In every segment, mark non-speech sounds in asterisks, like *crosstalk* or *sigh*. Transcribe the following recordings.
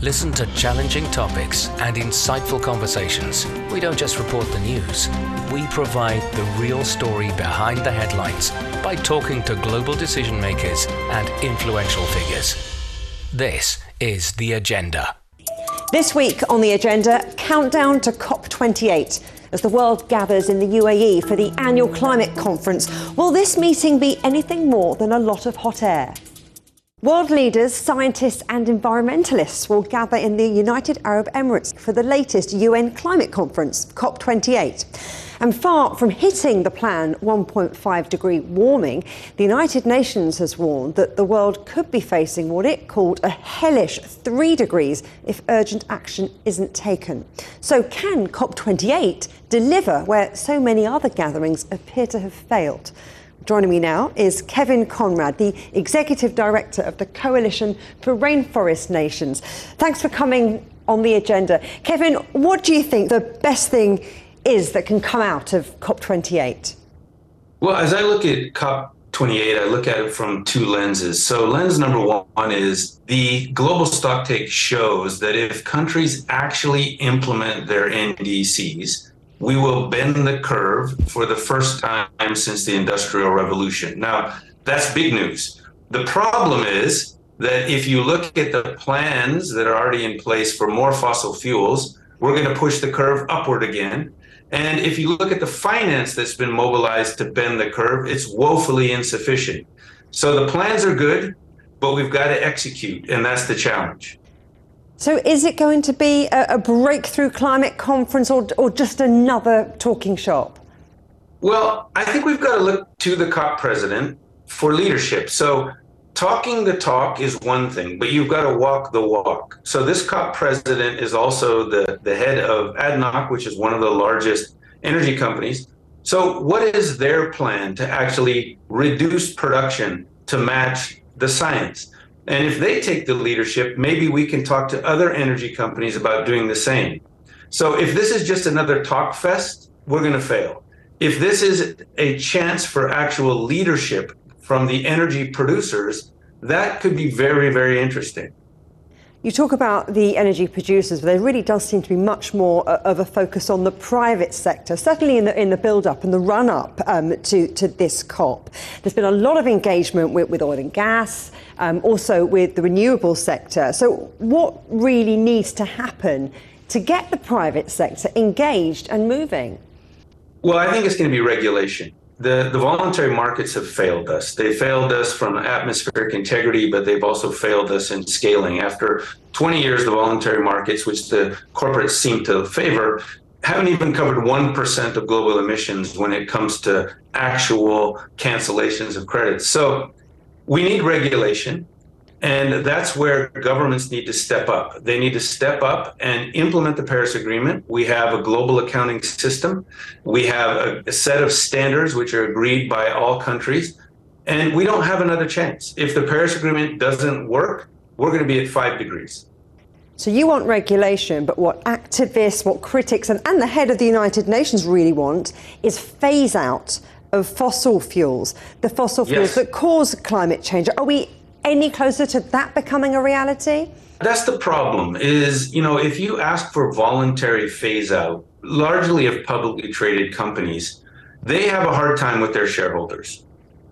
Listen to challenging topics and insightful conversations. We don't just report the news, we provide the real story behind the headlines by talking to global decision makers and influential figures. This is The Agenda. This week on The Agenda, countdown to COP28 as the world gathers in the UAE for the annual climate conference. Will this meeting be anything more than a lot of hot air? World leaders, scientists, and environmentalists will gather in the United Arab Emirates for the latest UN climate conference, COP28. And far from hitting the plan 1.5 degree warming, the United Nations has warned that the world could be facing what it called a hellish 3 degrees if urgent action isn't taken. So, can COP28 deliver where so many other gatherings appear to have failed? Joining me now is Kevin Conrad, the Executive Director of the Coalition for Rainforest Nations. Thanks for coming on the agenda. Kevin, what do you think the best thing is that can come out of COP28? Well, as I look at COP28, I look at it from two lenses. So, lens number one is the global stocktake shows that if countries actually implement their NDCs, we will bend the curve for the first time since the Industrial Revolution. Now, that's big news. The problem is that if you look at the plans that are already in place for more fossil fuels, we're going to push the curve upward again. And if you look at the finance that's been mobilized to bend the curve, it's woefully insufficient. So the plans are good, but we've got to execute, and that's the challenge. So, is it going to be a, a breakthrough climate conference or, or just another talking shop? Well, I think we've got to look to the COP president for leadership. So, talking the talk is one thing, but you've got to walk the walk. So, this COP president is also the, the head of ADNOC, which is one of the largest energy companies. So, what is their plan to actually reduce production to match the science? And if they take the leadership, maybe we can talk to other energy companies about doing the same. So if this is just another talk fest, we're going to fail. If this is a chance for actual leadership from the energy producers, that could be very, very interesting. You talk about the energy producers, but there really does seem to be much more uh, of a focus on the private sector, certainly in the, in the build up and the run up um, to, to this COP. There's been a lot of engagement with, with oil and gas, um, also with the renewable sector. So, what really needs to happen to get the private sector engaged and moving? Well, I think it's going to be regulation the, the voluntary markets have failed us. They failed us from atmospheric integrity, but they've also failed us in scaling. After 20 years, the voluntary markets, which the corporates seem to favor, haven't even covered 1% of global emissions when it comes to actual cancellations of credits. So we need regulation. And that's where governments need to step up. They need to step up and implement the Paris Agreement. We have a global accounting system. We have a, a, set of standards which are agreed by all countries. And we don't have another chance. If the Paris Agreement doesn't work, we're going to be at five degrees. So you want regulation, but what activists, what critics, and, and the head of the United Nations really want is phase out of fossil fuels, the fossil fuels yes. that cause climate change. Are we any closer to that becoming a reality? That's the problem is, you know, if you ask for voluntary phase out, largely of publicly traded companies, they have a hard time with their shareholders.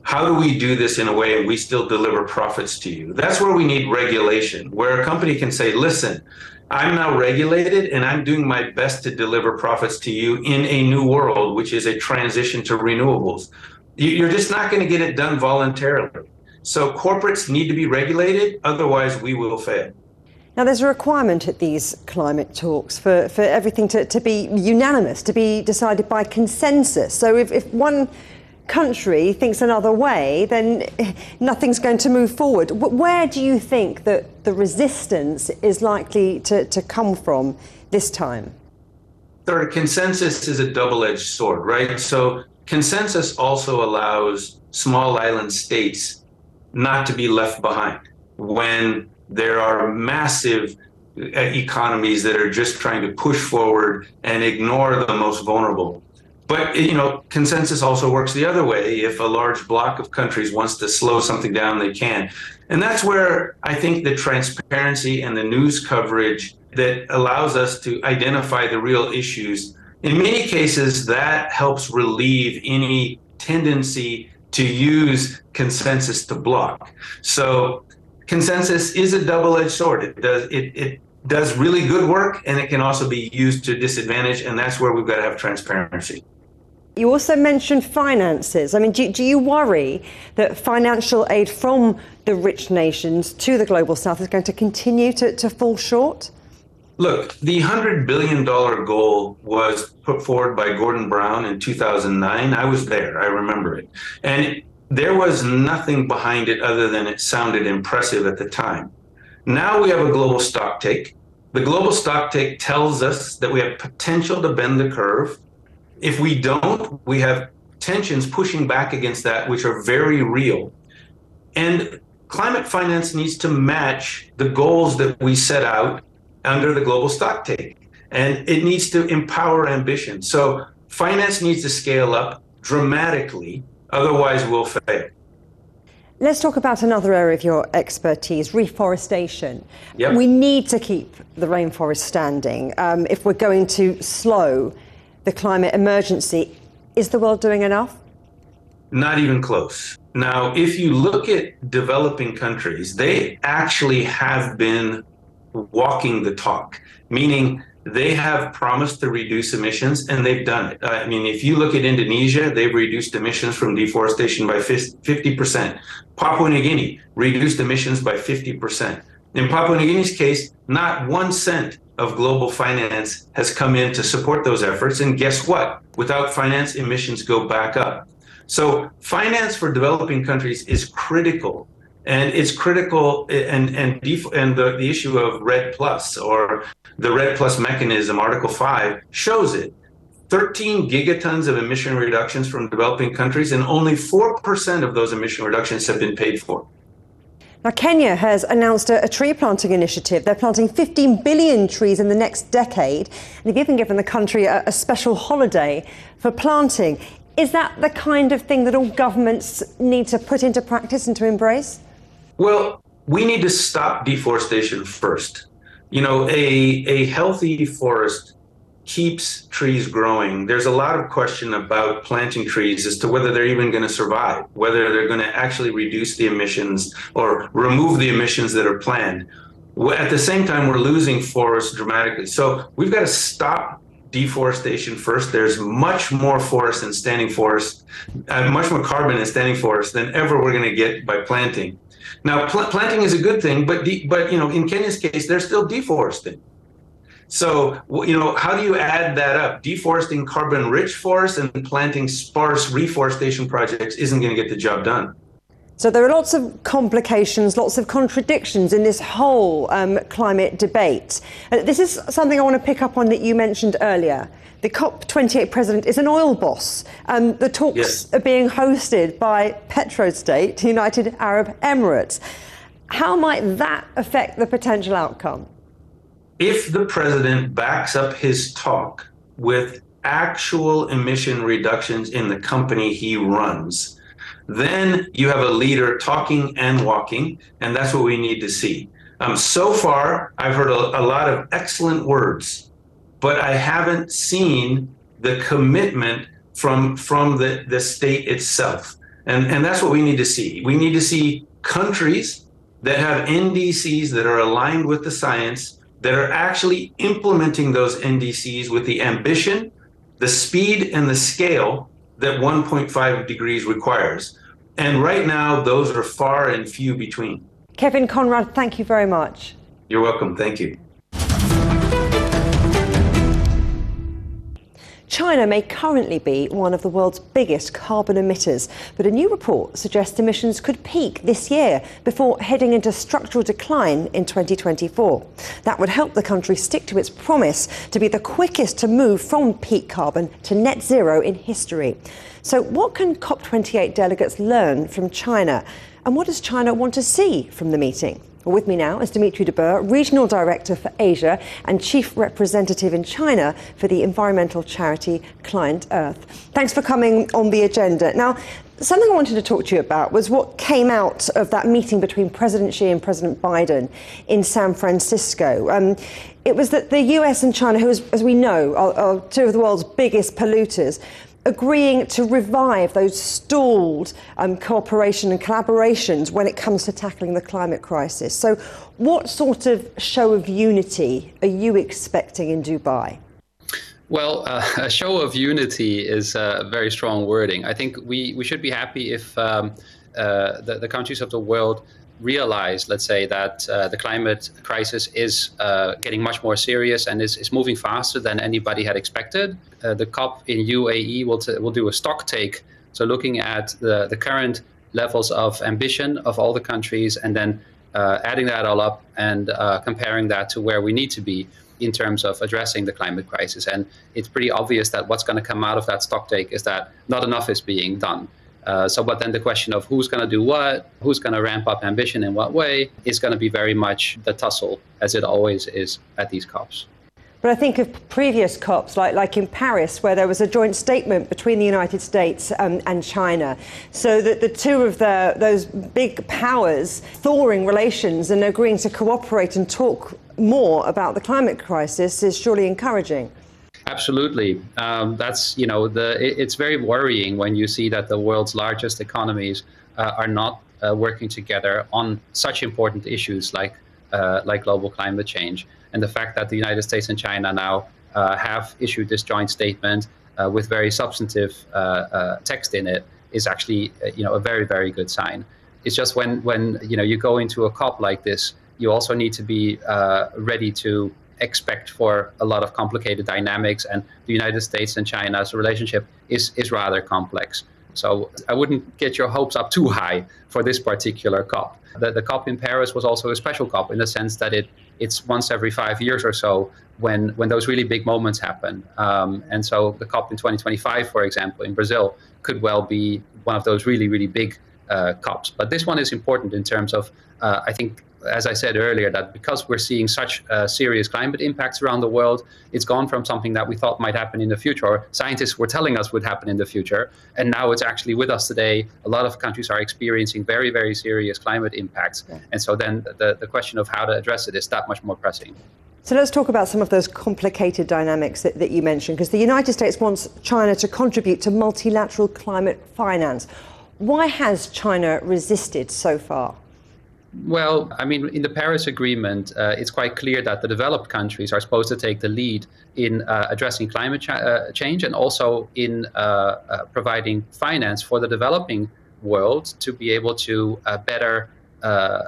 How do we do this in a way and we still deliver profits to you? That's where we need regulation, where a company can say, listen, I'm now regulated and I'm doing my best to deliver profits to you in a new world, which is a transition to renewables. You're just not going to get it done voluntarily. So corporates need to be regulated, otherwise, we will fail. Now, there's a requirement at these climate talks for, for everything to, to be unanimous, to be decided by consensus. So if, if one country thinks another way, then nothing's going to move forward. Where do you think that the resistance is likely to, to come from this time? Third, consensus is a double edged sword, right? So, consensus also allows small island states not to be left behind when there are massive uh, economies that are just trying to push forward and ignore the most vulnerable. But you know, consensus also works the other way. If a large block of countries wants to slow something down, they can. And that's where I think the transparency and the news coverage that allows us to identify the real issues, in many cases, that helps relieve any tendency to use consensus to block. So consensus is a double-edged sword. It does it, it does really good work and it can also be used to disadvantage, and that's where we've got to have transparency. You also mentioned finances. I mean, do, do, you worry that financial aid from the rich nations to the global south is going to continue to, to fall short? Look, the $100 billion goal was put forward by Gordon Brown in 2009. I was there, I remember it. And there was nothing behind it other than it sounded impressive at the time. Now we have a global stock take. The global stock take tells us that we have potential to bend the curve if we don't, we have tensions pushing back against that, which are very real. And climate finance needs to match the goals that we set out under the global stock take. And it needs to empower ambition. So finance needs to scale up dramatically, otherwise, we'll fail. Let's talk about another area of your expertise reforestation. Yep. We need to keep the rainforest standing um, if we're going to slow the climate emergency. Is the world doing enough? Not even close. Now, if you look at developing countries, they actually have been walking the talk, meaning they have promised to reduce emissions and they've done it. I mean, if you look at Indonesia, they've reduced emissions from deforestation by 50%. Papua New Guinea reduced emissions by 50%. In Papua New Guinea's case, not one cent of global finance has come in to support those efforts. And guess what? Without finance, emissions go back up. So finance for developing countries is critical. And it's critical, and and and the, the issue of REDD Plus or the REDD Plus mechanism, Article Five, shows it. 13 gigatons of emission reductions from developing countries, and only four percent of those emission reductions have been paid for. Now, Kenya has announced a, a, tree planting initiative. They're planting 15 billion trees in the next decade, and they've even given the country a, a special holiday for planting. Is that the kind of thing that all governments need to put into practice and to embrace? Well, we need to stop deforestation first. You know, a, a healthy forest keeps trees growing. There's a lot of question about planting trees as to whether they're even going to survive, whether they're going to actually reduce the emissions or remove the emissions that are planned. At the same time, we're losing forests dramatically. So we've got to stop deforestation first. There's much more forest and standing forest, uh, much more carbon in standing forest than ever we're going to get by planting. Now, pl- planting is a good thing, but de- but you know, in Kenya's case, they're still deforesting. So, you know, how do you add that up? Deforesting carbon rich forests and planting sparse reforestation projects isn't going to get the job done. So, there are lots of complications, lots of contradictions in this whole um, climate debate. Uh, this is something I want to pick up on that you mentioned earlier. The COP28 president is an oil boss. Um, the talks yes. are being hosted by Petrostate, United Arab Emirates. How might that affect the potential outcome? if the president backs up his talk with actual emission reductions in the company he runs, then you have a leader talking and walking, and that's what we need to see. Um, so far, I've heard a, a lot of excellent words, but I haven't seen the commitment from from the, the state itself. And, and that's what we need to see. We need to see countries that have NDCs that are aligned with the science that are actually implementing those NDCs with the ambition, the speed, and the scale that 1.5 degrees requires. And right now, those are far and few between. Kevin Conrad, thank you very much. You're welcome. Thank you. China may currently be one of the world's biggest carbon emitters, but a new report suggests emissions could peak this year before heading into structural decline in 2024. That would help the country stick to its promise to be the quickest to move from peak carbon to net zero in history. So, what can COP28 delegates learn from China? And what does China want to see from the meeting? With me now is Dimitri de Boer, Regional Director for Asia and Chief Representative in China for the environmental charity ClientEarth. Thanks for coming on the agenda. Now, something I wanted to talk to you about was what came out of that meeting between President Xi and President Biden in San Francisco. Um, it was that the US and China, who, as we know, are, are two of the world's biggest polluters, agreeing to revive those stalled um, cooperation and collaborations when it comes to tackling the climate crisis. So, what sort of show of unity are you expecting in Dubai? Well, uh, *laughs* a show of unity is uh, very strong wording. I think we, we should be happy if um, uh, the, the countries of the world realize, let's say, that uh, the climate crisis is uh, getting much more serious and is, is moving faster than anybody had expected. Uh, the COP in UAE will, t- will do a stock take, so looking at the, the current levels of ambition of all the countries and then uh, adding that all up and uh, comparing that to where we need to be in terms of addressing the climate crisis. And it's pretty obvious that what's going to come out of that stock take is that not enough is being done. Uh, so, but then the question of who's going to do what, who's going to ramp up ambition in what way, is going to be very much the tussle, as it always is at these COPs. But I think of previous COPs, like, like in Paris, where there was a joint statement between the United States um, and China, so that the two of the, those big powers thawing relations and agreeing to cooperate and talk more about the climate crisis is surely encouraging. Absolutely, um, that's you know the it, it's very worrying when you see that the world's largest economies uh, are not uh, working together on such important issues like uh, like global climate change, and the fact that the United States and China now uh, have issued this joint statement uh, with very substantive uh, text in it is actually you know a very very good sign. It's just when when you know you go into a COP like this, you also need to be ready to expect for a lot of complicated dynamics, and the United States and China's relationship is is rather complex. So I wouldn't get your hopes up too high for this particular COP. The, the COP in Paris was also a special COP in the sense that it it's once every five years or so when when those really big moments happen. Um, and so the COP in 2025, for example, in Brazil, could well be one of those really really big uh, COPs. But this one is important in terms of uh, I think as I said earlier, that because we're seeing such uh, serious climate impacts around the world, it's gone from something that we thought might happen in the future, or scientists were telling us would happen in the future, and now it's actually with us today. A lot of countries are experiencing very, very serious climate impacts. Yeah. And so then the, the question of how to address it is that much more pressing. So let's talk about some of those complicated dynamics that, that you mentioned, because the United States wants China to contribute to multilateral climate finance. Why has China resisted so far? Well, I mean, in the Paris Agreement, uh, it's quite clear that the developed countries are supposed to take the lead in uh, addressing climate cha- uh, change and also in uh, uh, providing finance for the developing world to be able to uh, better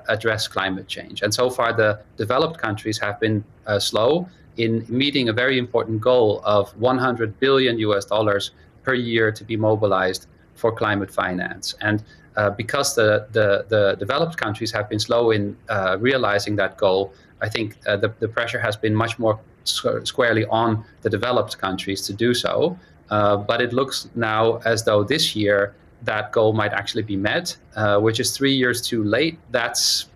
address climate change. And so far, the developed countries have been slow in meeting a very important goal of 100 billion US dollars per year to be mobilized for climate finance. And uh, because the, the, the, developed countries have been slow in uh, realizing that goal, I think uh, the, the pressure has been much more squarely on the developed countries to do so. Uh, but it looks now as though this year that goal might actually be met, uh, which is three years too late. That's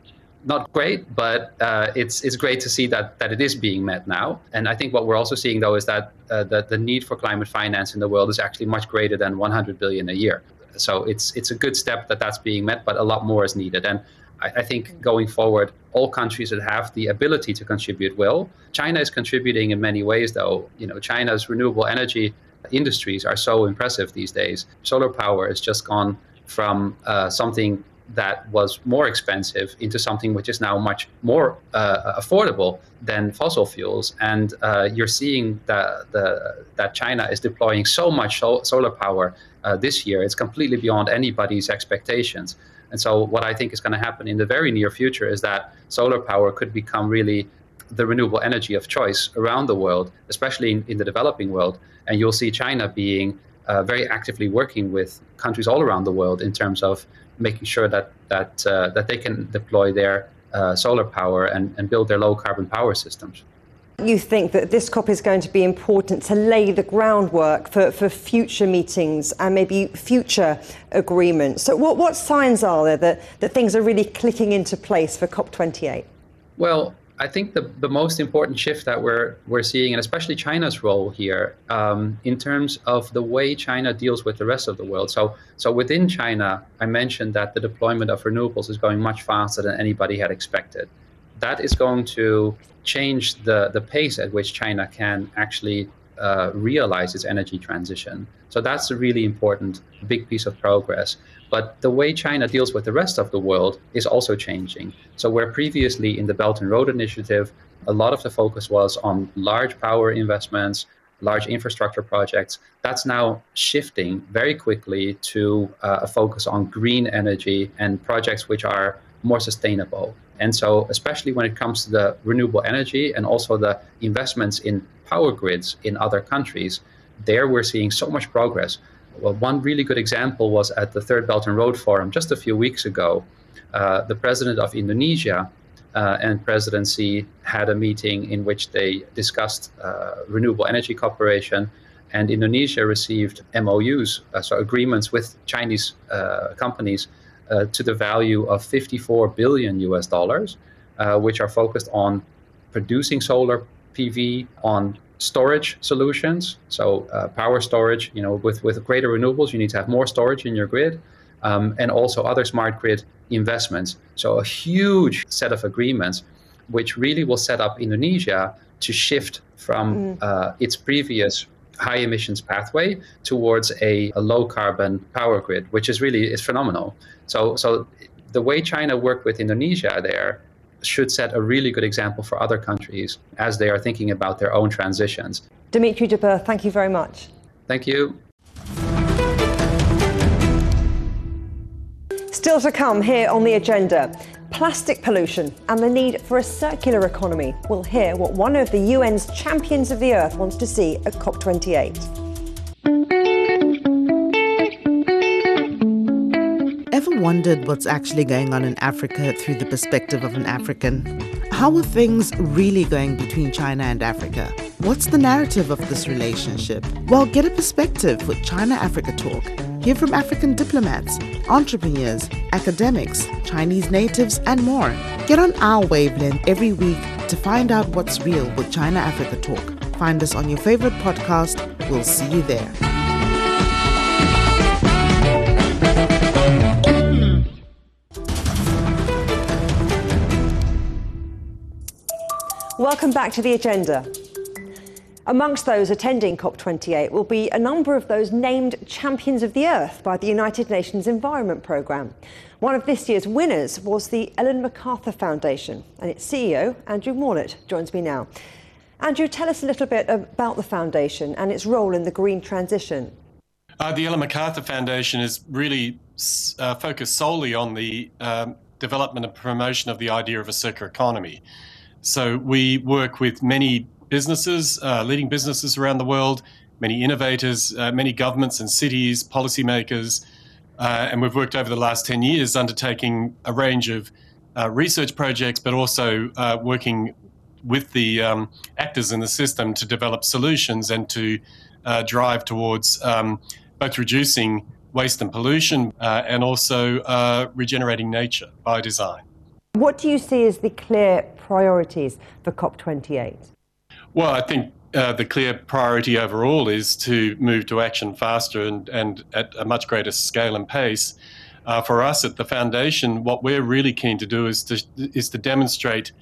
not great, but uh, it's it's great to see that that it is being met now. And I think what we're also seeing though is that uh, that the need for climate finance in the world is actually much greater than 100 billion a year. So it's it's a good step that that's being met, but a lot more is needed. And I, I think going forward, all countries that have the ability to contribute will. China is contributing in many ways, though. You know, China's renewable energy industries are so impressive these days. Solar power has just gone from uh, something that was more expensive into something which is now much more uh, affordable than fossil fuels. And uh, you're seeing that, the, that China is deploying so much sol- solar power uh, this year. It's completely beyond anybody's expectations. And so, what I think is going to happen in the very near future is that solar power could become really the renewable energy of choice around the world, especially in, in the developing world. And you'll see China being uh, very actively working with countries all around the world in terms of making sure that that uh, that they can deploy their uh, solar power and, and build their low carbon power systems. You think that this COP is going to be important to lay the groundwork for, for future meetings and maybe future agreements. So, what, what signs are there that, that things are really clicking into place for COP28? Well, I think the, the most important shift that we're we're seeing, and especially China's role here, um, in terms of the way China deals with the rest of the world. So so within China, I mentioned that the deployment of renewables is going much faster than anybody had expected. That is going to change the the pace at which China can actually uh, realize its energy transition. So that's a really important big piece of progress. But the way China deals with the rest of the world is also changing. So, where previously in the Belt and Road Initiative, a lot of the focus was on large power investments, large infrastructure projects, that's now shifting very quickly to uh, a focus on green energy and projects which are more sustainable. And so, especially when it comes to the renewable energy and also the investments in power grids in other countries, there we're seeing so much progress. Well, one really good example was at the Third Belt and Road Forum just a few weeks ago. Uh, the president of Indonesia uh, and President Xi had a meeting in which they discussed uh, renewable energy cooperation, and Indonesia received MOUs, uh, so agreements with Chinese uh, companies, uh, to the value of 54 billion US dollars, which are focused on producing solar PV, on storage solutions. So uh, power storage, you know, with, with greater renewables, you need to have more storage in your grid. Um, and also other smart grid investments. So a huge set of agreements, which really will set up Indonesia to shift from mm. uh, its previous high emissions pathway towards a, a, low carbon power grid, which is really is phenomenal. So so the way China worked with Indonesia there should set a really good example for other countries as they are thinking about their own transitions. Dimitri de Boer, thank you very much. Thank you. Still to come here on the agenda plastic pollution and the need for a circular economy. We'll hear what one of the UN's champions of the earth wants to see at COP28. Ever wondered what's actually going on in Africa through the perspective of an African? How are things really going between China and Africa? What's the narrative of this relationship? Well, get a perspective with China Africa Talk. Hear from African diplomats, entrepreneurs, academics, Chinese natives, and more. Get on our wavelength every week to find out what's real with China Africa Talk. Find us on your favorite podcast. We'll see you there. Welcome back to the agenda. Amongst those attending COP28 will be a number of those named champions of the earth by the United Nations Environment Programme. One of this year's winners was the Ellen MacArthur Foundation, and its CEO, Andrew Morlet, joins me now. Andrew, tell us a little bit about the foundation and its role in the green transition. Uh, the Ellen MacArthur Foundation is really uh, focused solely on the um, development and promotion of the idea of a circular economy. So we work with many businesses, uh, leading businesses around the world, many innovators, uh, many governments and cities, policymakers, uh, and we've worked over the last 10 years undertaking a range of uh, research projects, but also uh, working with the um, actors in the system to develop solutions and to uh, drive towards um, both reducing waste and pollution and also regenerating nature by design. What do you see as the clear priorities for COP28? Well, I think uh, the clear priority overall is to move to action faster and, and at a much greater scale and pace. Uh, for us at the foundation, what we're really keen to do is to is to demonstrate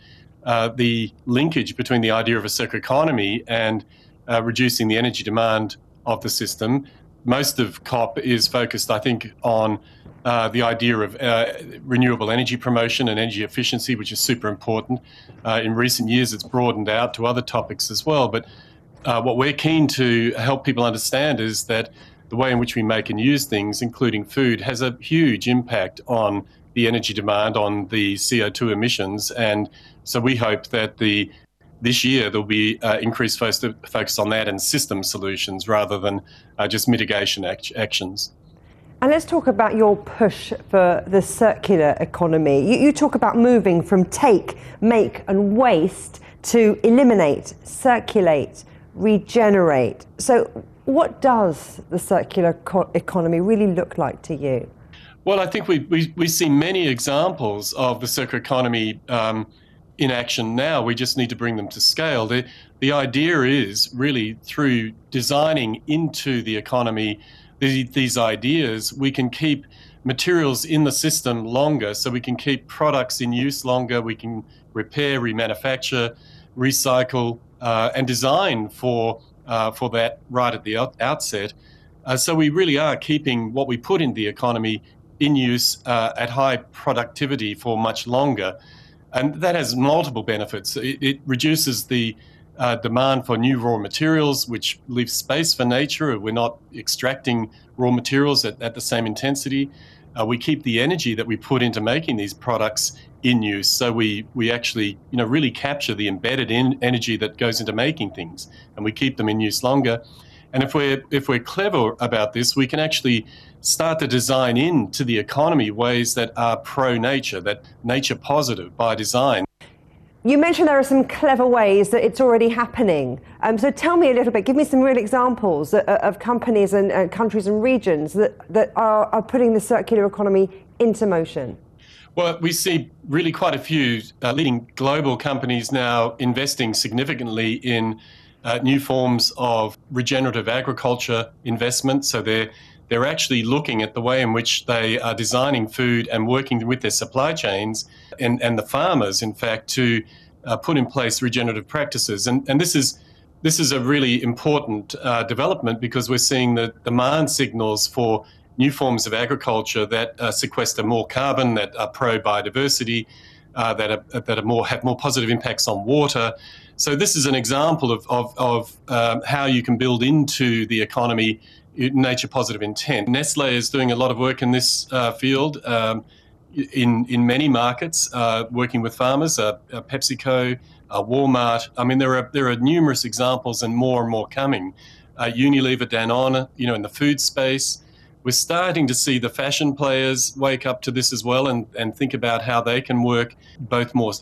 uh, the linkage between the idea of a circular economy and uh, reducing the energy demand of the system. Most of COP is focused, I think, on uh, the idea of uh, renewable energy promotion and energy efficiency, which is super important. Uh, in recent years, it's broadened out to other topics as well. But uh, what we're keen to help people understand is that the way in which we make and use things, including food, has a huge impact on the energy demand, on the CO2 emissions. And so we hope that the this year there'll be uh, increased focus on that and system solutions rather than uh, just mitigation act- actions. And let's talk about your push for the circular economy. You, you, talk about moving from take, make, and waste to eliminate, circulate, regenerate. So, what does the circular co- economy really look like to you? Well, I think we, we, we see many examples of the circular economy um, in action now. We just need to bring them to scale. The, the idea is really through designing into the economy the, these ideas, we can keep materials in the system longer. So we can keep products in use longer, we can repair, remanufacture, recycle, uh, and design for, uh, for that right at the outset. Uh, so we really are keeping what we put in the economy in use uh, at high productivity for much longer. And that has multiple benefits. It, it reduces the uh, demand for new raw materials, which leaves space for nature. We're not extracting raw materials at, at the same intensity. Uh, we keep the energy that we put into making these products in use. So we, we actually, you know, really capture the embedded in energy that goes into making things, and we keep them in use longer. And if we're if we're clever about this, we can actually start to design into the economy ways that are pro nature, that nature positive by design. You mentioned there are some clever ways that it's already happening. Um, so tell me a little bit, give me some real examples of, of companies and uh, countries and regions that, that are, are, putting the circular economy into motion. Well, we see really quite a few uh, leading global companies now investing significantly in uh, new forms of regenerative agriculture investment. So they're they're actually looking at the way in which they are designing food and working with their supply chains and, and the farmers, in fact, to uh, put in place regenerative practices. And, and this is this is a really important uh, development because we're seeing the demand signals for new forms of agriculture that uh, sequester more carbon, that are pro biodiversity, uh, that are, that are more have more positive impacts on water. So this is an example of of, of um, how you can build into the economy nature positive intent. Nestle is doing a lot of work in this uh, field um, in in many markets, uh, working with farmers. Uh, uh PepsiCo, uh, Walmart. I mean, there are there are numerous examples, and more and more coming. Uh, Unilever, Danone, you know, in the food space. We're starting to see the fashion players wake up to this as well, and, and think about how they can work both more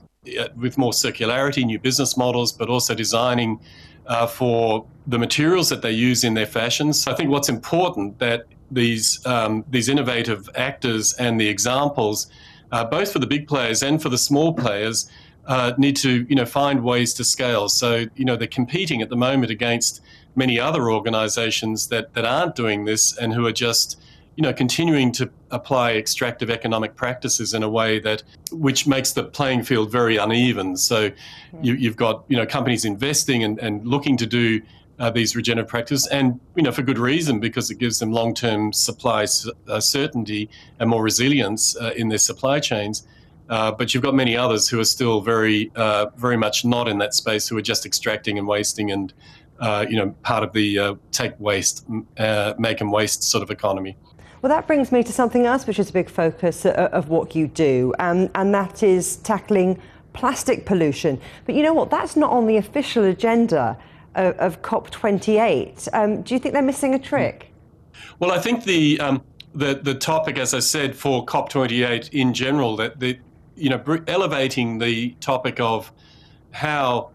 with more circularity, new business models, but also designing uh, for the materials that they use in their fashions. I think what's important that these um, these innovative actors and the examples, uh, both for the big players and for the small players, uh, need to you know find ways to scale. So you know they're competing at the moment against many other organisations that that aren't doing this and who are just you know, continuing to apply extractive economic practices in a way that which makes the playing field very uneven. So you, have got you know companies investing and, and looking to do uh, these regenerative practices, and you know for good reason because it gives them long-term supply uh, certainty and more resilience uh, in their supply chains. Uh, but you've got many others who are still very, uh, very much not in that space, who are just extracting and wasting, and uh, you know, part of the take waste, make and waste sort of economy. Well, that brings me to something else which is a big focus uh, of what you do, um, and that is tackling plastic pollution. But you know what? That's not on the official agenda of, of COP28. Um, do you think they're missing a trick? Well, I think the um, the the topic, as I said, for COP28 in general, that the you know elevating the topic of how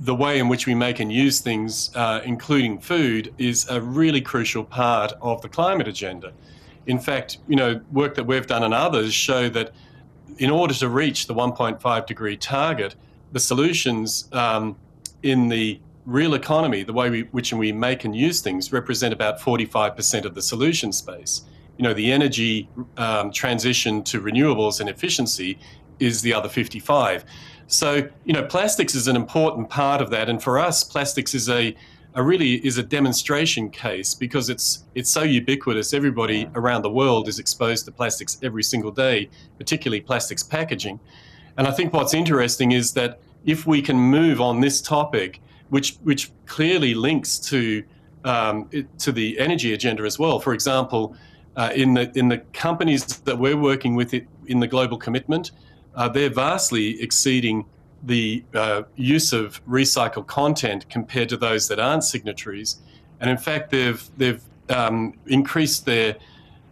the way in which we make and use things, uh, including food, is a really crucial part of the climate agenda. In fact, you know, work that we've done and others show that in order to reach the 1.5 degree target, the solutions um, in the real economy, the way we, which we make and use things, represent about 45% of the solution space. You know, the energy um, transition to renewables and efficiency is the other 55. So, you know, plastics is an important part of that. And for us, plastics is a, a really is a demonstration case because it's it's so ubiquitous. Everybody around the world is exposed to plastics every single day, particularly plastics packaging. And I think what's interesting is that if we can move on this topic, which which clearly links to um, to the energy agenda as well. For example, uh, in the in the companies that we're working with in the global commitment, uh, they're vastly exceeding the uh, use of recycled content compared to those that aren't signatories. And in fact, they've they've um, increased their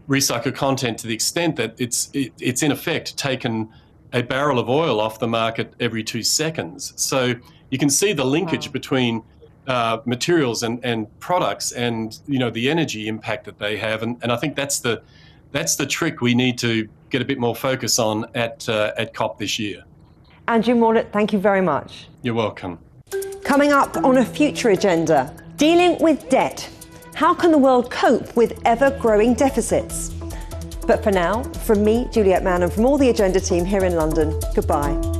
recycled content to the extent that it's it, it's in effect taken a barrel of oil off the market every two seconds. So you can see the linkage wow. between uh, materials and, and products and you know the energy impact that they have and, and I think that's the that's the trick we need to get a bit more focus on at uh, at COP this year. Andrew Morlet, thank you very much. You're welcome. Coming up on a future agenda, dealing with debt. How can the world cope with ever growing deficits? But for now, from me, Juliet Mann, and from all the Agenda team here in London, goodbye.